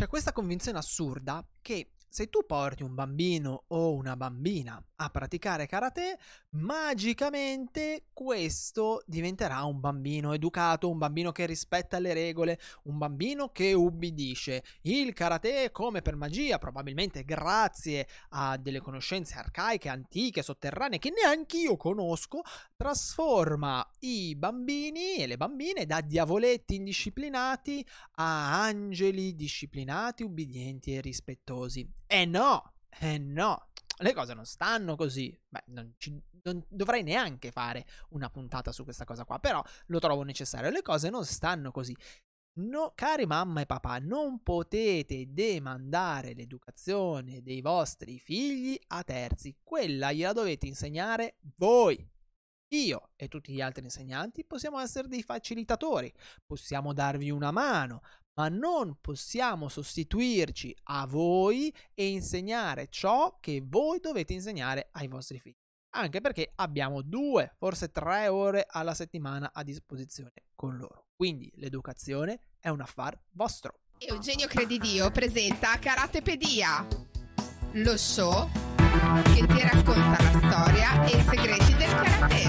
c'è questa convinzione assurda che se tu porti un bambino o una bambina a praticare karate, magicamente questo diventerà un bambino educato, un bambino che rispetta le regole, un bambino che ubbidisce. Il karate, come per magia, probabilmente grazie a delle conoscenze arcaiche, antiche, sotterranee, che neanche io conosco, trasforma i bambini e le bambine da diavoletti indisciplinati a angeli disciplinati, ubbidienti e rispettosi. E no, eh no, le cose non stanno così. Beh, non, ci, non, dovrei neanche fare una puntata su questa cosa qua, però lo trovo necessario. Le cose non stanno così. No, cari mamma e papà, non potete demandare l'educazione dei vostri figli a terzi. Quella gliela dovete insegnare voi. Io e tutti gli altri insegnanti possiamo essere dei facilitatori, possiamo darvi una mano, ma non possiamo sostituirci a voi e insegnare ciò che voi dovete insegnare ai vostri figli. Anche perché abbiamo due, forse tre ore alla settimana a disposizione con loro. Quindi l'educazione è un affar vostro. Eugenio Credidio presenta Karatepedia, lo show che ti racconta la storia e i segreti del karate.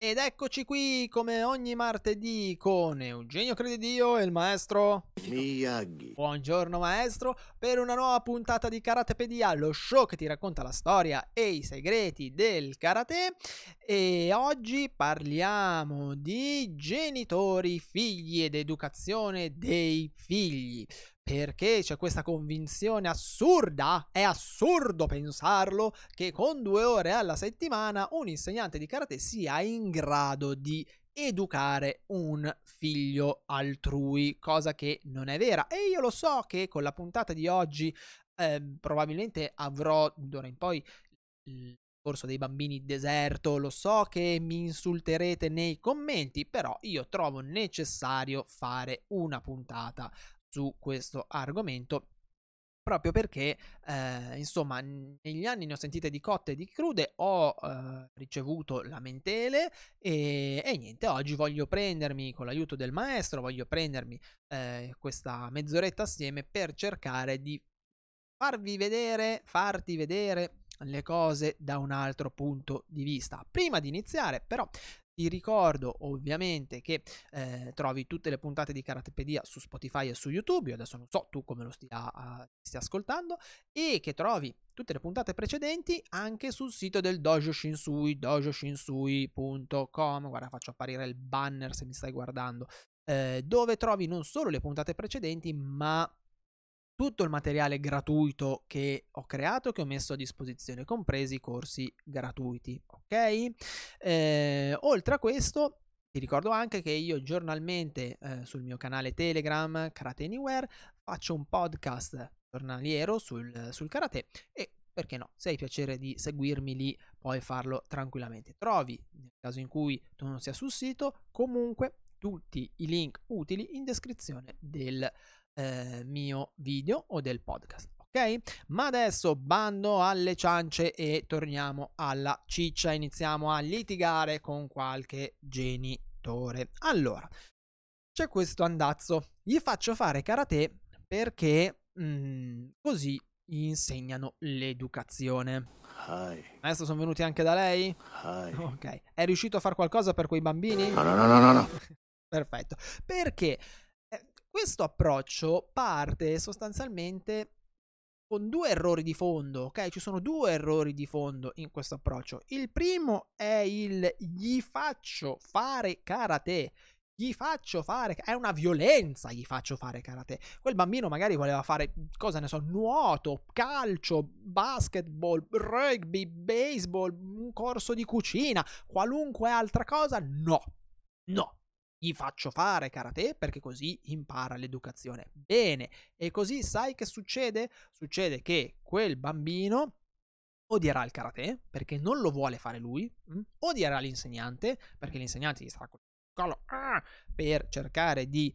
Ed eccoci qui come ogni martedì con Eugenio Credidio e il maestro. Miyagi. Buongiorno maestro. Per una nuova puntata di Karatepedia, lo show che ti racconta la storia e i segreti del karate. E oggi parliamo di genitori, figli ed educazione dei figli perché c'è questa convinzione assurda, è assurdo pensarlo, che con due ore alla settimana un insegnante di karate sia in grado di educare un figlio altrui, cosa che non è vera. E io lo so che con la puntata di oggi eh, probabilmente avrò d'ora in poi il corso dei bambini deserto, lo so che mi insulterete nei commenti, però io trovo necessario fare una puntata su questo argomento proprio perché eh, insomma negli anni ne ho sentite di cotte e di crude ho eh, ricevuto lamentele e, e, niente oggi voglio prendermi con l'aiuto del maestro voglio prendermi eh, questa mezz'oretta assieme per cercare di farvi vedere farti vedere le cose da un altro punto di vista. Prima di iniziare però ti ricordo ovviamente che eh, trovi tutte le puntate di Karatepedia su Spotify e su YouTube, io adesso non so tu come lo stia, uh, stia ascoltando, e che trovi tutte le puntate precedenti anche sul sito del Dojo Shinsui, dojoshinsui.com, guarda faccio apparire il banner se mi stai guardando, eh, dove trovi non solo le puntate precedenti ma tutto il materiale gratuito che ho creato, che ho messo a disposizione, compresi i corsi gratuiti. Ok? Eh, oltre a questo, ti ricordo anche che io giornalmente eh, sul mio canale Telegram Karate Anywhere faccio un podcast giornaliero sul, sul karate e perché no, se hai piacere di seguirmi lì puoi farlo tranquillamente. Trovi, nel caso in cui tu non sia sul sito, comunque tutti i link utili in descrizione del video eh, mio video o del podcast. Ok? Ma adesso bando alle ciance e torniamo alla ciccia. Iniziamo a litigare con qualche genitore. Allora, c'è questo andazzo. Gli faccio fare karate perché mh, mm, così gli insegnano l'educazione. Hi. Adesso sono venuti anche da lei? Hi. Ok. È riuscito a fare qualcosa per quei bambini? No, no, no, no, no. Perfetto. Perché questo approccio parte sostanzialmente con due errori di fondo, ok? Ci sono due errori di fondo in questo approccio. Il primo è il gli faccio fare karate. Gli faccio fare, è una violenza, gli faccio fare karate. Quel bambino magari voleva fare, cosa ne so, nuoto, calcio, basketball, rugby, baseball, un corso di cucina, qualunque altra cosa. No, no, gli faccio fare karate perché così impara l'educazione. Bene, e così sai che succede? Succede che quel bambino odierà il karate perché non lo vuole fare lui, mh? Mm? odierà l'insegnante perché l'insegnante gli sarà con il collo ah, per cercare di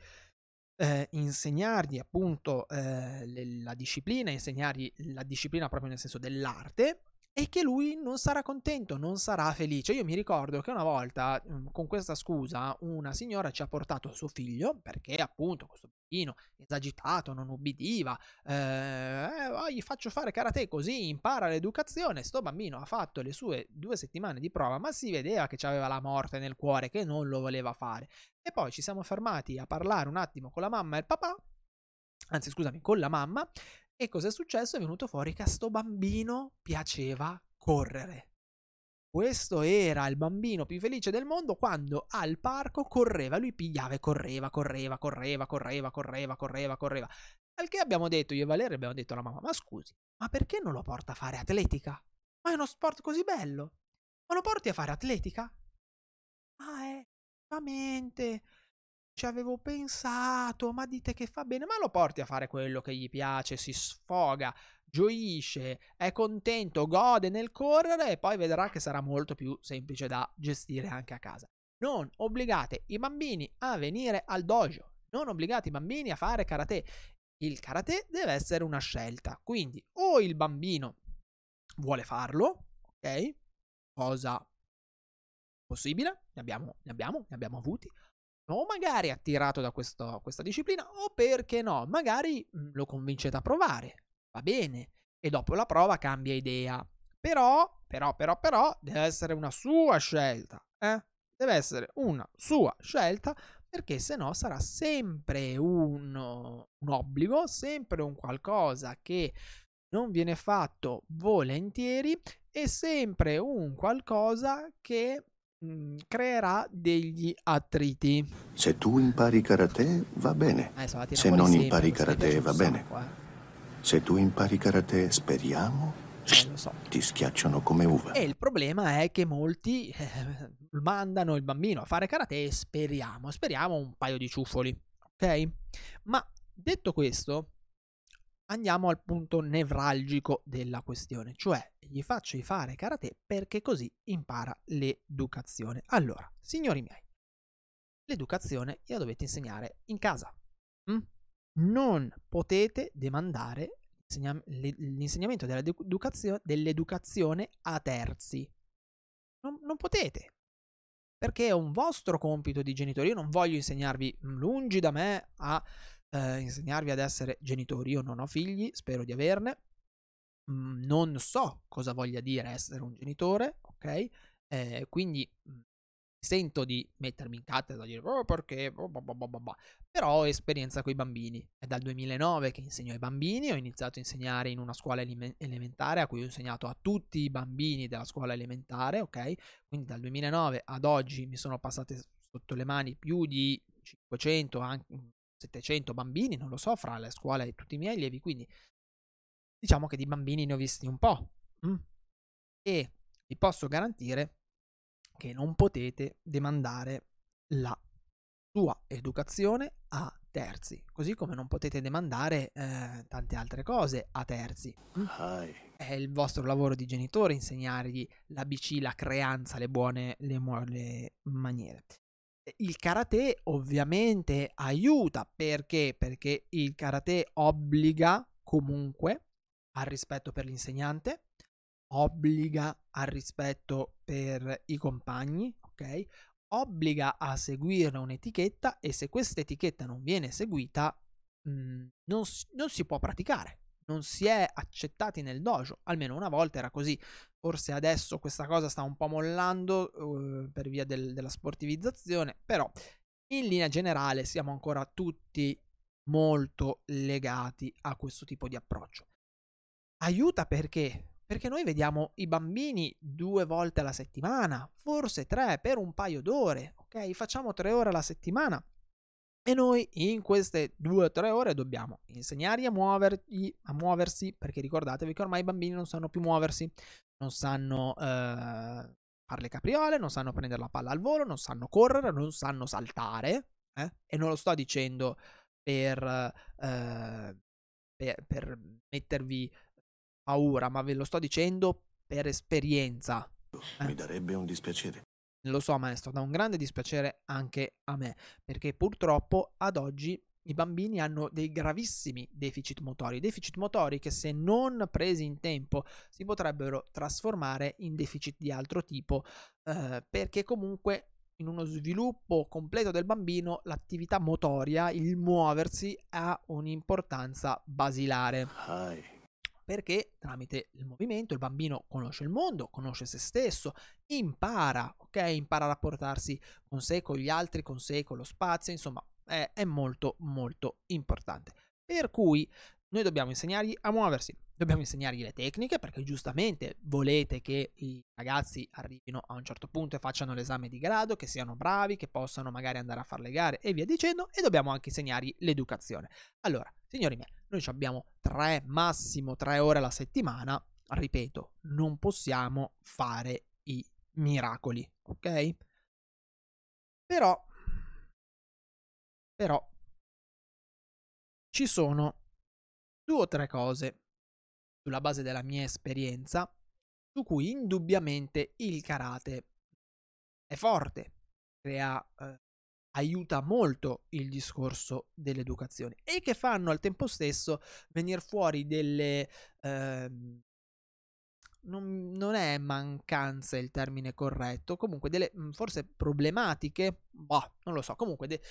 eh, insegnargli appunto eh, le, la disciplina, insegnargli la disciplina proprio nel senso dell'arte e che lui non sarà contento, non sarà felice. Io mi ricordo che una volta, mm, con questa scusa, una signora ci ha portato suo figlio, perché appunto questo bambino esagitato, non ubbidiva, eh, gli faccio fare karate così impara l'educazione. Sto bambino ha fatto le sue due settimane di prova, ma si vedeva che aveva la morte nel cuore, che non lo voleva fare. E poi ci siamo fermati a parlare un attimo con la mamma e il papà, anzi scusami, con la mamma, e cosa è successo? È venuto fuori che a sto bambino piaceva correre. Questo era il bambino più felice del mondo quando al parco correva, lui pigliava e correva, correva, correva, correva, correva, correva, correva. Al che abbiamo detto io e Valerio, abbiamo detto alla mamma, ma scusi, ma perché non lo porta a fare atletica? Ma è uno sport così bello. Ma lo porti a fare atletica? Ah, eh, veramente ci avevo pensato, ma dite che fa bene, ma lo porti a fare quello che gli piace, si sfoga, gioisce, è contento, gode nel correre e poi vedrà che sarà molto più semplice da gestire anche a casa. Non obbligate i bambini a venire al dojo, non obbligate i bambini a fare karate. Il karate deve essere una scelta, quindi o il bambino vuole farlo, ok? Cosa possibile, ne abbiamo, ne abbiamo, ne abbiamo avuti, o magari attirato da questo, questa disciplina, o perché no, magari mm, lo convincete a provare, va bene, e dopo la prova cambia idea. Però, però, però, però, deve essere una sua scelta, eh? Deve essere una sua scelta, perché se no sarà sempre un, un obbligo, sempre un qualcosa che non viene fatto volentieri e sempre un qualcosa che Mm, creerà degli attriti. Se tu impari karate va bene. Eh, Se non impari karate va bene. Qua, eh. Se tu impari karate speriamo eh, so. ti schiacciano come uva. E il problema è che molti eh, mandano il bambino a fare karate e speriamo, speriamo un paio di ciuffoli, ok? Ma detto questo, andiamo al punto nevralgico della questione, cioè gli faccio fare karate perché così impara l'educazione. Allora, signori miei, l'educazione gliela dovete insegnare in casa. Mm? Non potete demandare l'insegnamento dell'educazione, dell'educazione a terzi. Non, non potete. Perché è un vostro compito di genitori. Io non voglio insegnarvi lungi da me a eh, insegnarvi ad essere genitori. Io non ho figli, spero di averne. Mm, non so cosa voglia dire essere un genitore, ok? Eh, quindi mm, sento di mettermi in cattedra e dire oh, perché, oh, però ho esperienza con i bambini. È dal 2009 che insegno ai bambini, ho iniziato a insegnare in una scuola elementare a cui ho insegnato a tutti i bambini della scuola elementare, ok? Quindi dal 2009 ad oggi mi sono passate sotto le mani più di 500, anche 700 bambini, non lo so, fra le scuole e tutti i miei allievi, quindi diciamo che di bambini ne ho visti un po'. Mm. E vi posso garantire che non potete demandare la sua educazione a terzi, così come non potete demandare eh, tante altre cose a terzi. Mm. È il vostro lavoro di genitore insegnargli l'ABC, la creanza, le buone le, le maniere il karate ovviamente aiuta perché? Perché il karate obbliga comunque al rispetto per l'insegnante, obbliga al rispetto per i compagni, ok? Obbliga a seguire un'etichetta e se questa etichetta non viene seguita mh, mm, non, non si può praticare non si è accettati nel dojo, almeno una volta era così. Forse adesso questa cosa sta un po' mollando uh, per via del, della sportivizzazione, però in linea generale siamo ancora tutti molto legati a questo tipo di approccio. Aiuta perché? Perché noi vediamo i bambini due volte alla settimana, forse tre per un paio d'ore, ok? Facciamo tre ore alla settimana e noi in queste due o tre ore dobbiamo insegnargli a, a muoversi, perché ricordatevi che ormai i bambini non sanno più muoversi, non sanno eh, fare le capriole, non sanno prendere la palla al volo, non sanno correre, non sanno saltare. Eh? E non lo sto dicendo per, eh, per, per mettervi paura, ma ve lo sto dicendo per esperienza. Mi eh. darebbe un dispiacere. Lo so maestro, dà un grande dispiacere anche a me, perché purtroppo ad oggi i bambini hanno dei gravissimi deficit motori, deficit motori che se non presi in tempo si potrebbero trasformare in deficit di altro tipo, eh, perché comunque in uno sviluppo completo del bambino l'attività motoria, il muoversi ha un'importanza basilare. Perché tramite il movimento il bambino conosce il mondo, conosce se stesso, impara, ok? Impara a rapportarsi con sé, con gli altri, con sé, con lo spazio, insomma, è, è molto molto importante. Per cui noi dobbiamo insegnargli a muoversi, dobbiamo insegnargli le tecniche perché giustamente volete che i ragazzi arrivino a un certo punto e facciano l'esame di grado, che siano bravi, che possano magari andare a fare le gare e via dicendo e dobbiamo anche insegnargli l'educazione. Allora, signori miei, noi abbiamo tre, massimo tre ore alla settimana, ripeto, non possiamo fare i miracoli, ok? Però però ci sono due o tre cose sulla base della mia esperienza su cui indubbiamente il karate è forte, crea, eh, aiuta molto il discorso dell'educazione e che fanno al tempo stesso venire fuori delle... Eh, non, non, è mancanza il termine corretto, comunque delle forse problematiche, boh, non lo so, comunque de,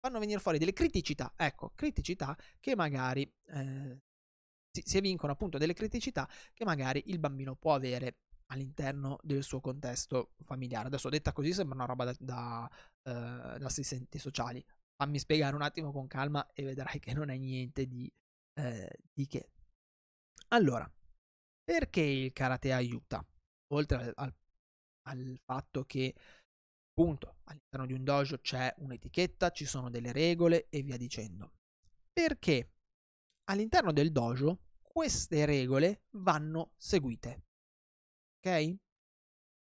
fanno venire fuori delle criticità, ecco, criticità che magari eh, si, si evincono appunto delle criticità che magari il bambino può avere all'interno del suo contesto familiare. Adesso detta così sembra una roba da, da, uh, da assistenti sociali. Fammi spiegare un attimo con calma e vedrai che non è niente di, eh, di che. Allora, perché il karate aiuta? Oltre al, al, al fatto che Punto. All'interno di un dojo c'è un'etichetta, ci sono delle regole e via dicendo. Perché all'interno del dojo queste regole vanno seguite. Ok?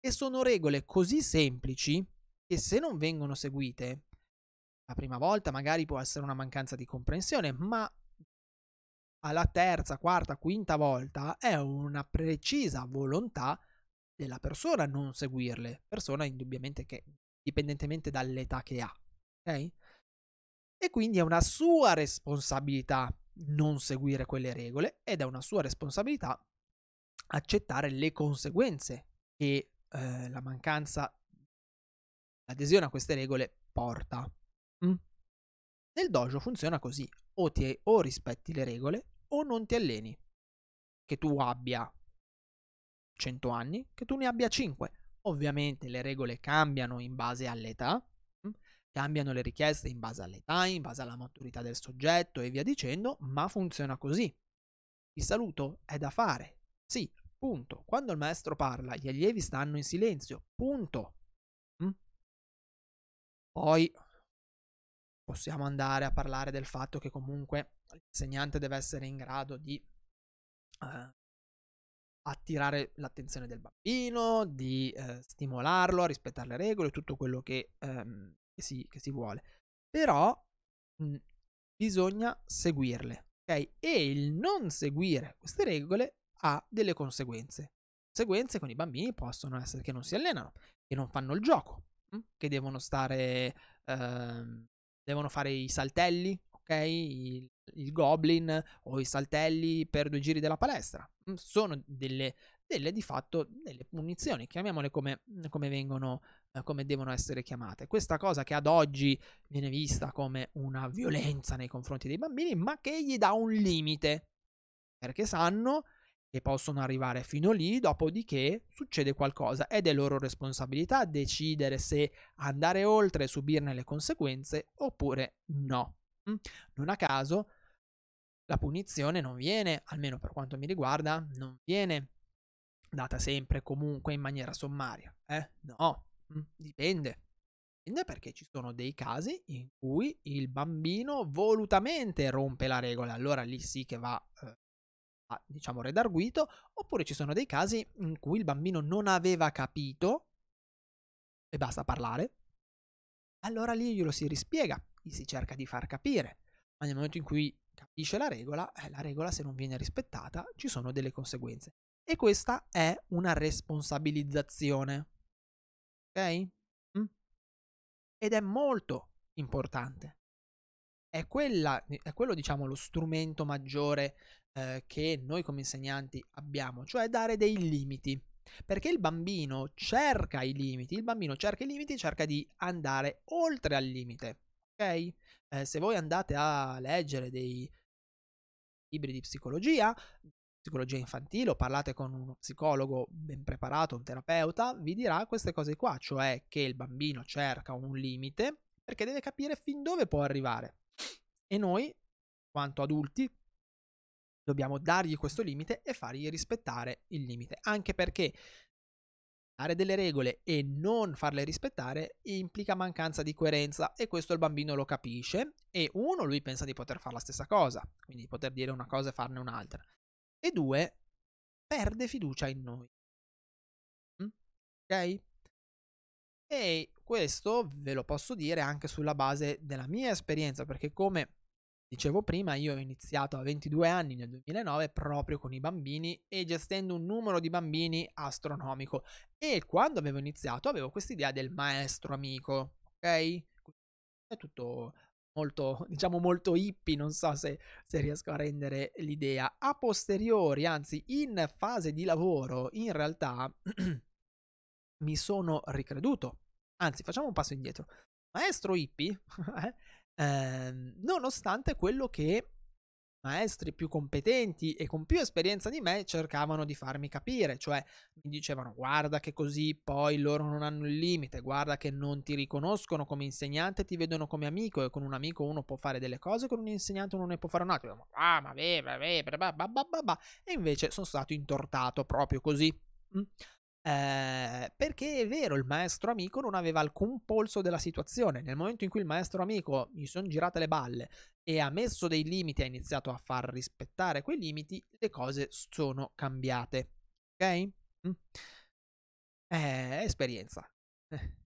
E sono regole così semplici che se non vengono seguite, la prima volta magari può essere una mancanza di comprensione, ma alla terza, quarta, quinta volta è una precisa volontà della persona non seguirle, persona indubbiamente che dipendentemente dall'età che ha, ok? E quindi è una sua responsabilità non seguire quelle regole ed è una sua responsabilità accettare le conseguenze che eh, la mancanza, l'adesione a queste regole porta. Mm? Nel dojo funziona così, o, ti, o rispetti le regole o non ti alleni. Che tu abbia 100 anni, che tu ne abbia 5. Ovviamente le regole cambiano in base all'età, mm, cambiano le richieste in base all'età, in base alla maturità del soggetto e via dicendo, ma funziona così. Il saluto è da fare, sì, punto. Quando il maestro parla, gli allievi stanno in silenzio, punto. Mm? Poi possiamo andare a parlare del fatto che comunque l'insegnante deve essere in grado di uh, attirare l'attenzione del bambino, di eh, stimolarlo a rispettare le regole, tutto quello che, ehm, che, si, che si, vuole. Però mh, bisogna seguirle, ok? E il non seguire queste regole ha delle conseguenze. Conseguenze con i bambini possono essere che non si allenano, che non fanno il gioco, mh? che devono stare, ehm, devono fare i saltelli, ok? Il, il goblin o i saltelli per due giri della palestra. Mm, sono delle, delle di fatto delle punizioni, chiamiamole come, come vengono, eh, come devono essere chiamate. Questa cosa che ad oggi viene vista come una violenza nei confronti dei bambini, ma che gli dà un limite, perché sanno che possono arrivare fino lì, dopodiché succede qualcosa ed è loro responsabilità decidere se andare oltre e subirne le conseguenze oppure no. Mm? Non a caso la punizione non viene, almeno per quanto mi riguarda, non viene data sempre comunque in maniera sommaria. Eh? No, mm, dipende. Dipende perché ci sono dei casi in cui il bambino volutamente rompe la regola, allora lì sì che va, eh, a, diciamo, redarguito, oppure ci sono dei casi in cui il bambino non aveva capito e basta parlare, allora lì glielo si rispiega, gli si cerca di far capire, ma nel momento in cui capisce la regola, eh, la regola se non viene rispettata ci sono delle conseguenze. E questa è una responsabilizzazione. Ok? Mm? Ed è molto importante. è, quella, è quello, diciamo, lo strumento maggiore eh, che noi come insegnanti abbiamo, cioè dare dei limiti. Perché il bambino cerca i limiti, il bambino cerca i limiti, cerca di andare oltre al limite. Ok? Eh, se voi andate a leggere dei libri di psicologia, psicologia infantile o parlate con uno psicologo ben preparato, un terapeuta, vi dirà queste cose qua, cioè che il bambino cerca un limite perché deve capire fin dove può arrivare. E noi, quanto adulti, dobbiamo dargli questo limite e fargli rispettare il limite, anche perché dare delle regole e non farle rispettare implica mancanza di coerenza e questo il bambino lo capisce e uno lui pensa di poter fare la stessa cosa, quindi di poter dire una cosa e farne un'altra e due, perde fiducia in noi. Mm? Ok? E questo ve lo posso dire anche sulla base della mia esperienza, perché come dicevo prima, io ho iniziato a 22 anni nel 2009 proprio con i bambini e gestendo un numero di bambini astronomico. E quando avevo iniziato avevo quest'idea del maestro amico, ok? È tutto molto, diciamo molto hippie, non so se, se, riesco a rendere l'idea. A posteriori, anzi in fase di lavoro, in realtà mi sono ricreduto. Anzi, facciamo un passo indietro. Maestro hippie, eh, nonostante quello che maestri più competenti e con più esperienza di me cercavano di farmi capire, cioè mi dicevano guarda che così poi loro non hanno il limite, guarda che non ti riconoscono come insegnante, ti vedono come amico e con un amico uno può fare delle cose, con un insegnante uno ne può fare un'altra. Ah, ma beh, beh, beh, e invece sono stato intortato proprio così. Eh, perché è vero, il maestro amico non aveva alcun polso della situazione. Nel momento in cui il maestro amico gli sono girate le balle e ha messo dei limiti, ha iniziato a far rispettare quei limiti, le cose sono cambiate. Ok? Mm. Eh, esperienza.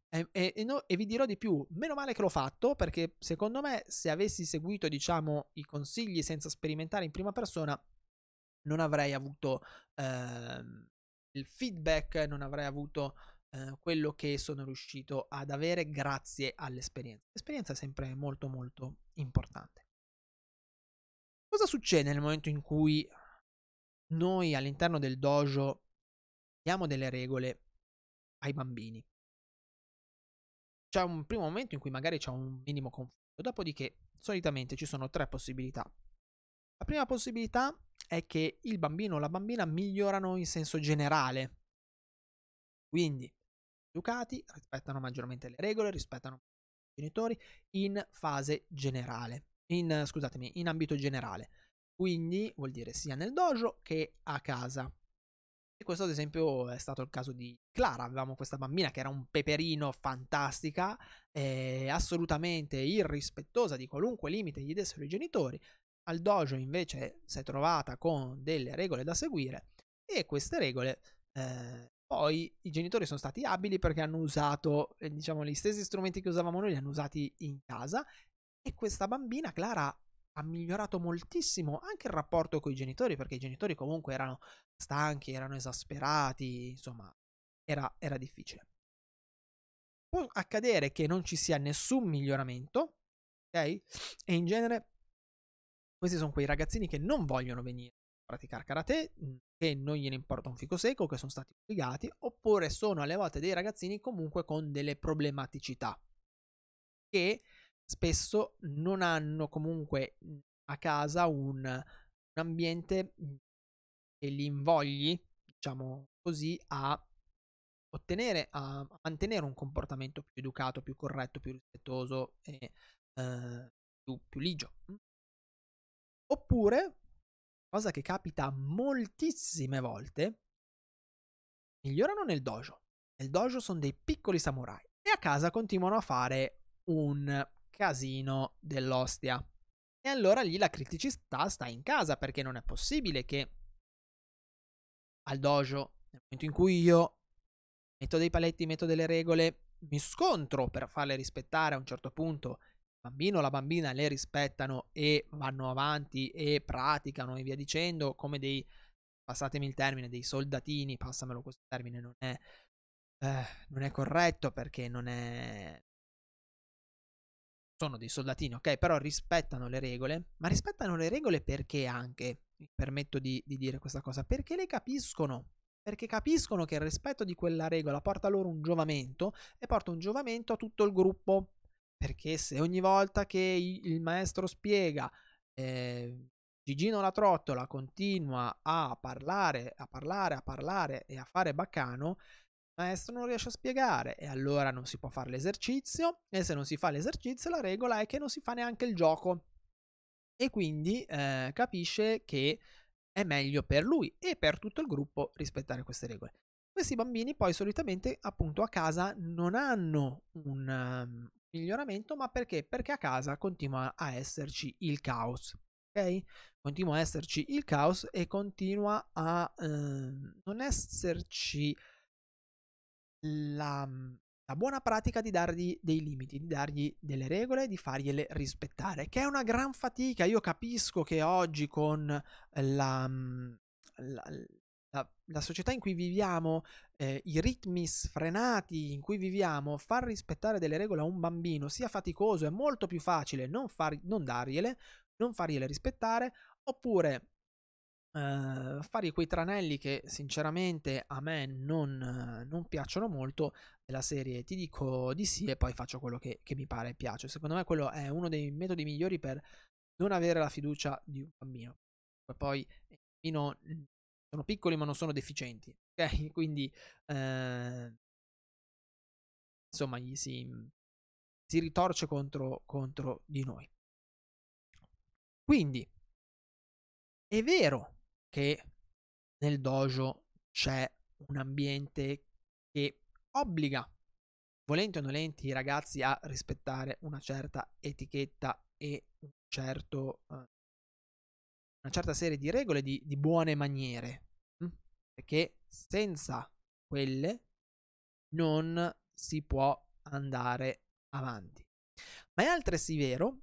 Eh, e, e, no, e, vi dirò di più, meno male che l'ho fatto perché secondo me se avessi seguito diciamo i consigli senza sperimentare in prima persona non avrei avuto ehm, il feedback, non avrei avuto eh, quello che sono riuscito ad avere grazie all'esperienza. L'esperienza è sempre molto molto importante. Cosa succede nel momento in cui noi all'interno del dojo diamo delle regole ai bambini? C'è un primo momento in cui magari c'è un minimo conflitto, dopodiché solitamente ci sono tre possibilità. La prima possibilità è che il bambino o la bambina migliorano in senso generale. Quindi, educati, rispettano maggiormente le regole, rispettano i genitori in fase generale. In, scusatemi, in ambito generale. Quindi vuol dire sia nel dojo che a casa. E questo ad esempio è stato il caso di Clara, avevamo questa bambina che era un peperino fantastica, eh, assolutamente irrispettosa di qualunque limite gli dessero i genitori, al dojo invece si è trovata con delle regole da seguire e queste regole eh, poi i genitori sono stati abili perché hanno usato, eh, diciamo, gli stessi strumenti che usavamo noi, li hanno usati in casa e questa bambina, Clara, ha migliorato moltissimo anche il rapporto con i genitori perché i genitori comunque erano stanchi, erano esasperati, insomma, era, era difficile. Può accadere che non ci sia nessun miglioramento, ok? E in genere questi sono quei ragazzini che non vogliono venire a praticare karate, mhmm, che non gliene importa un fico secco, che sono stati obbligati, oppure sono alle volte dei ragazzini comunque con delle problematicità che spesso non hanno comunque mhmm, a casa un, un ambiente mhmm, che li invogli, diciamo così, a ottenere, a mantenere un comportamento più educato, più corretto, più rispettoso e eh, più, più ligio. Oppure, cosa che capita moltissime volte, migliorano nel dojo. Nel dojo sono dei piccoli samurai e a casa continuano a fare un casino dell'ostia. E allora lì la criticità sta in casa perché non è possibile che al dojo, nel momento in cui io metto dei paletti, metto delle regole, mi scontro per farle rispettare a un certo punto bambino o la bambina le rispettano e vanno avanti e praticano e via dicendo come dei, passatemi il termine, dei soldatini, passamelo questo termine, non è, eh, non è corretto perché non è... sono dei soldatini, ok? Però rispettano le regole, ma rispettano le regole perché anche, mi permetto di, di dire questa cosa, perché le capiscono, perché capiscono che il rispetto di quella regola porta loro un giovamento e porta un giovamento a tutto il gruppo. Perché se ogni volta che il maestro spiega, eh, Gigino la trottola continua a parlare, a parlare, a parlare e a fare baccano, il maestro non riesce a spiegare e allora non si può fare l'esercizio e se non si fa l'esercizio la regola è che non si fa neanche il gioco e quindi eh, capisce che è meglio per lui e per tutto il gruppo rispettare queste regole. Questi bambini poi solitamente appunto a casa non hanno un um, miglioramento, ma perché? Perché a casa continua a esserci il caos. Ok? Continua a esserci il caos e continua a uh, non esserci la, la buona pratica di dargli dei limiti, di dargli delle regole, di fargliele rispettare, che è una gran fatica. Io capisco che oggi con la, la, la, la società in cui viviamo, eh, i ritmi sfrenati in cui viviamo, far rispettare delle regole a un bambino sia faticoso, è molto più facile non, far, non dargliele, non fargliele rispettare, oppure Uh, fare quei tranelli che sinceramente a me non, non, piacciono molto della serie ti dico di sì e poi faccio quello che, che, mi pare e piace. Secondo me quello è uno dei metodi migliori per non avere la fiducia di un bambino. Poi bambini mm, sono piccoli ma non sono deficienti ok quindi uh, insomma gli si, si ritorce contro, contro di noi quindi è vero che nel dojo c'è un ambiente che obbliga, volenti o nolenti, i ragazzi a rispettare una certa etichetta e un certo, uh, una certa serie di regole, di, di buone maniere. Perché senza quelle non si può andare avanti. Ma è altresì vero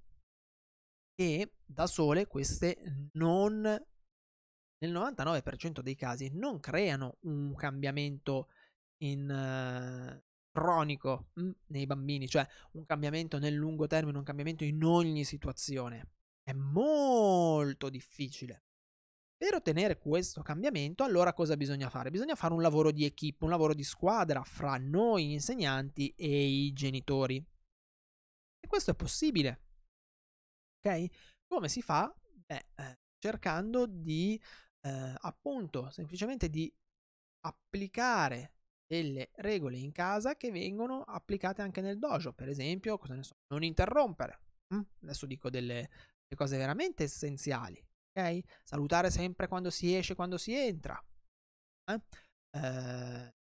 che da sole queste non nel 99% dei casi non creano un cambiamento in, uh, cronico mh, mm, nei bambini, cioè un cambiamento nel lungo termine, un cambiamento in ogni situazione. È molto difficile. Per ottenere questo cambiamento, allora cosa bisogna fare? Bisogna fare un lavoro di equip, un lavoro di squadra fra noi insegnanti e i genitori. E questo è possibile. Ok? Come si fa? Beh, eh, cercando di eh, appunto semplicemente di applicare delle regole in casa che vengono applicate anche nel dojo. Per esempio, so, non interrompere. Mm? Adesso dico delle, delle, cose veramente essenziali. Ok? Salutare sempre quando si esce, quando si entra. Eh? Eh,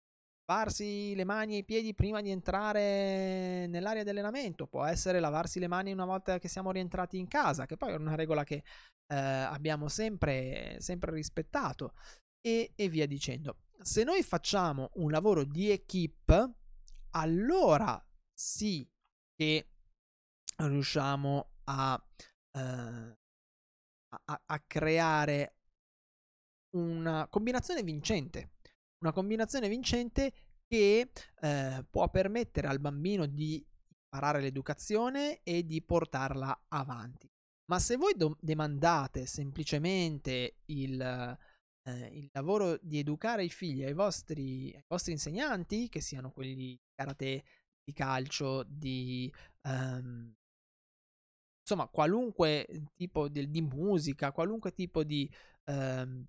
lavarsi le mani e i piedi prima di entrare nell'area di allenamento. Può essere lavarsi le mani una volta che siamo rientrati in casa, che poi è una regola che eh, abbiamo sempre, sempre rispettato e, e via dicendo. Se noi facciamo un lavoro di equip, allora sì che riusciamo a, eh, a, a creare una combinazione vincente. Una combinazione vincente che eh, può permettere al bambino di imparare l'educazione e di portarla avanti. Ma se voi do- demandate semplicemente il, eh, il, lavoro di educare i figli ai vostri, ai vostri, insegnanti, che siano quelli di karate, di calcio, di... Um, insomma, qualunque tipo di, di, musica, qualunque tipo di, um,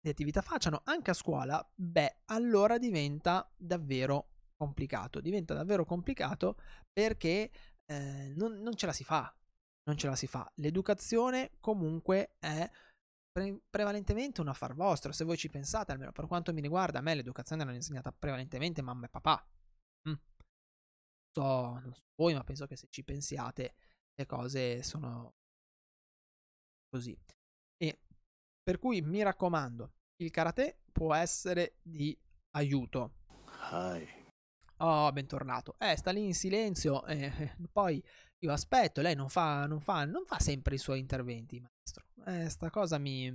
di attività facciano, anche a scuola, beh, allora diventa davvero complicato. Diventa davvero complicato perché eh, non, non ce la si fa non ce la si fa. L'educazione comunque è pre- prevalentemente un affar vostro, se voi ci pensate, almeno per quanto mi riguarda, a me l'educazione l'hanno insegnata prevalentemente mamma e papà. Mm. So, non so voi, ma penso che se ci pensiate le cose sono così. E per cui mi raccomando, il karate può essere di aiuto. Hi. Oh, bentornato. Eh, sta lì in silenzio e eh, poi io aspetto, lei non fa, non fa, non fa sempre i suoi interventi, maestro. Eh, sta cosa mi,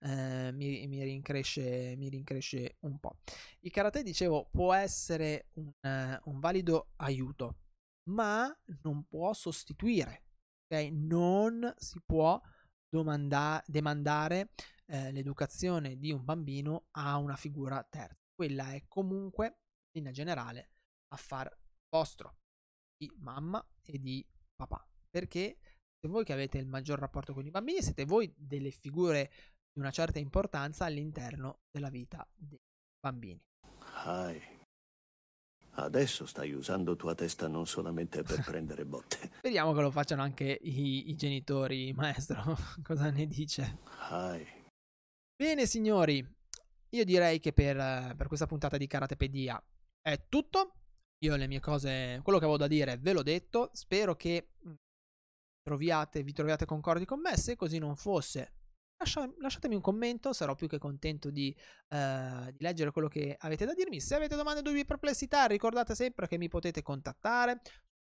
eh, mi, mi, rincresce, mi rincresce un po'. Il karate, dicevo, può essere un, uh, un valido aiuto. ma non può sostituire, ok? Non si può domanda- demandare eh, l'educazione di un bambino a una figura terza. Quella è comunque, in generale, affar vostro, di mamma e di papà. Perché siete voi che avete il maggior rapporto con i bambini, siete voi delle figure di una certa importanza all'interno della vita dei bambini. Hi. Adesso stai usando tua testa non solamente per prendere botte. Speriamo che lo facciano anche i, i genitori, maestro. Cosa ne dice? Hi. Bene, signori. Io direi che per, per questa puntata di Karatepedia è tutto. Io le mie cose, quello che avevo da dire ve l'ho detto. Spero che mm, troviate, vi troviate concordi con me. Se così non fosse, lascia, lasciatemi un commento, sarò più che contento di, uh, di, leggere quello che avete da dirmi. Se avete domande, dubbi, perplessità, ricordate sempre che mi potete contattare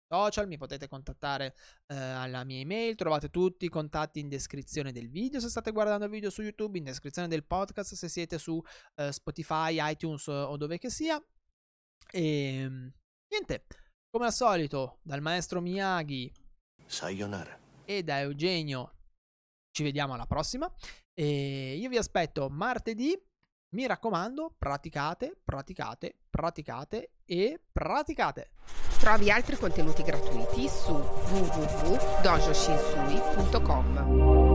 social, mi potete contattare uh, alla mia email, trovate tutti i contatti in descrizione del video se state guardando il video su YouTube, in descrizione del podcast se siete su uh, Spotify, iTunes o dove che sia. E ehm, niente, come al solito, dal maestro Miyagi Sayonara. e da Eugenio ci vediamo alla prossima. E io vi aspetto martedì. Mi raccomando, praticate, praticate, praticate e praticate. Trovi altri contenuti gratuiti su www.dojoshinsui.com.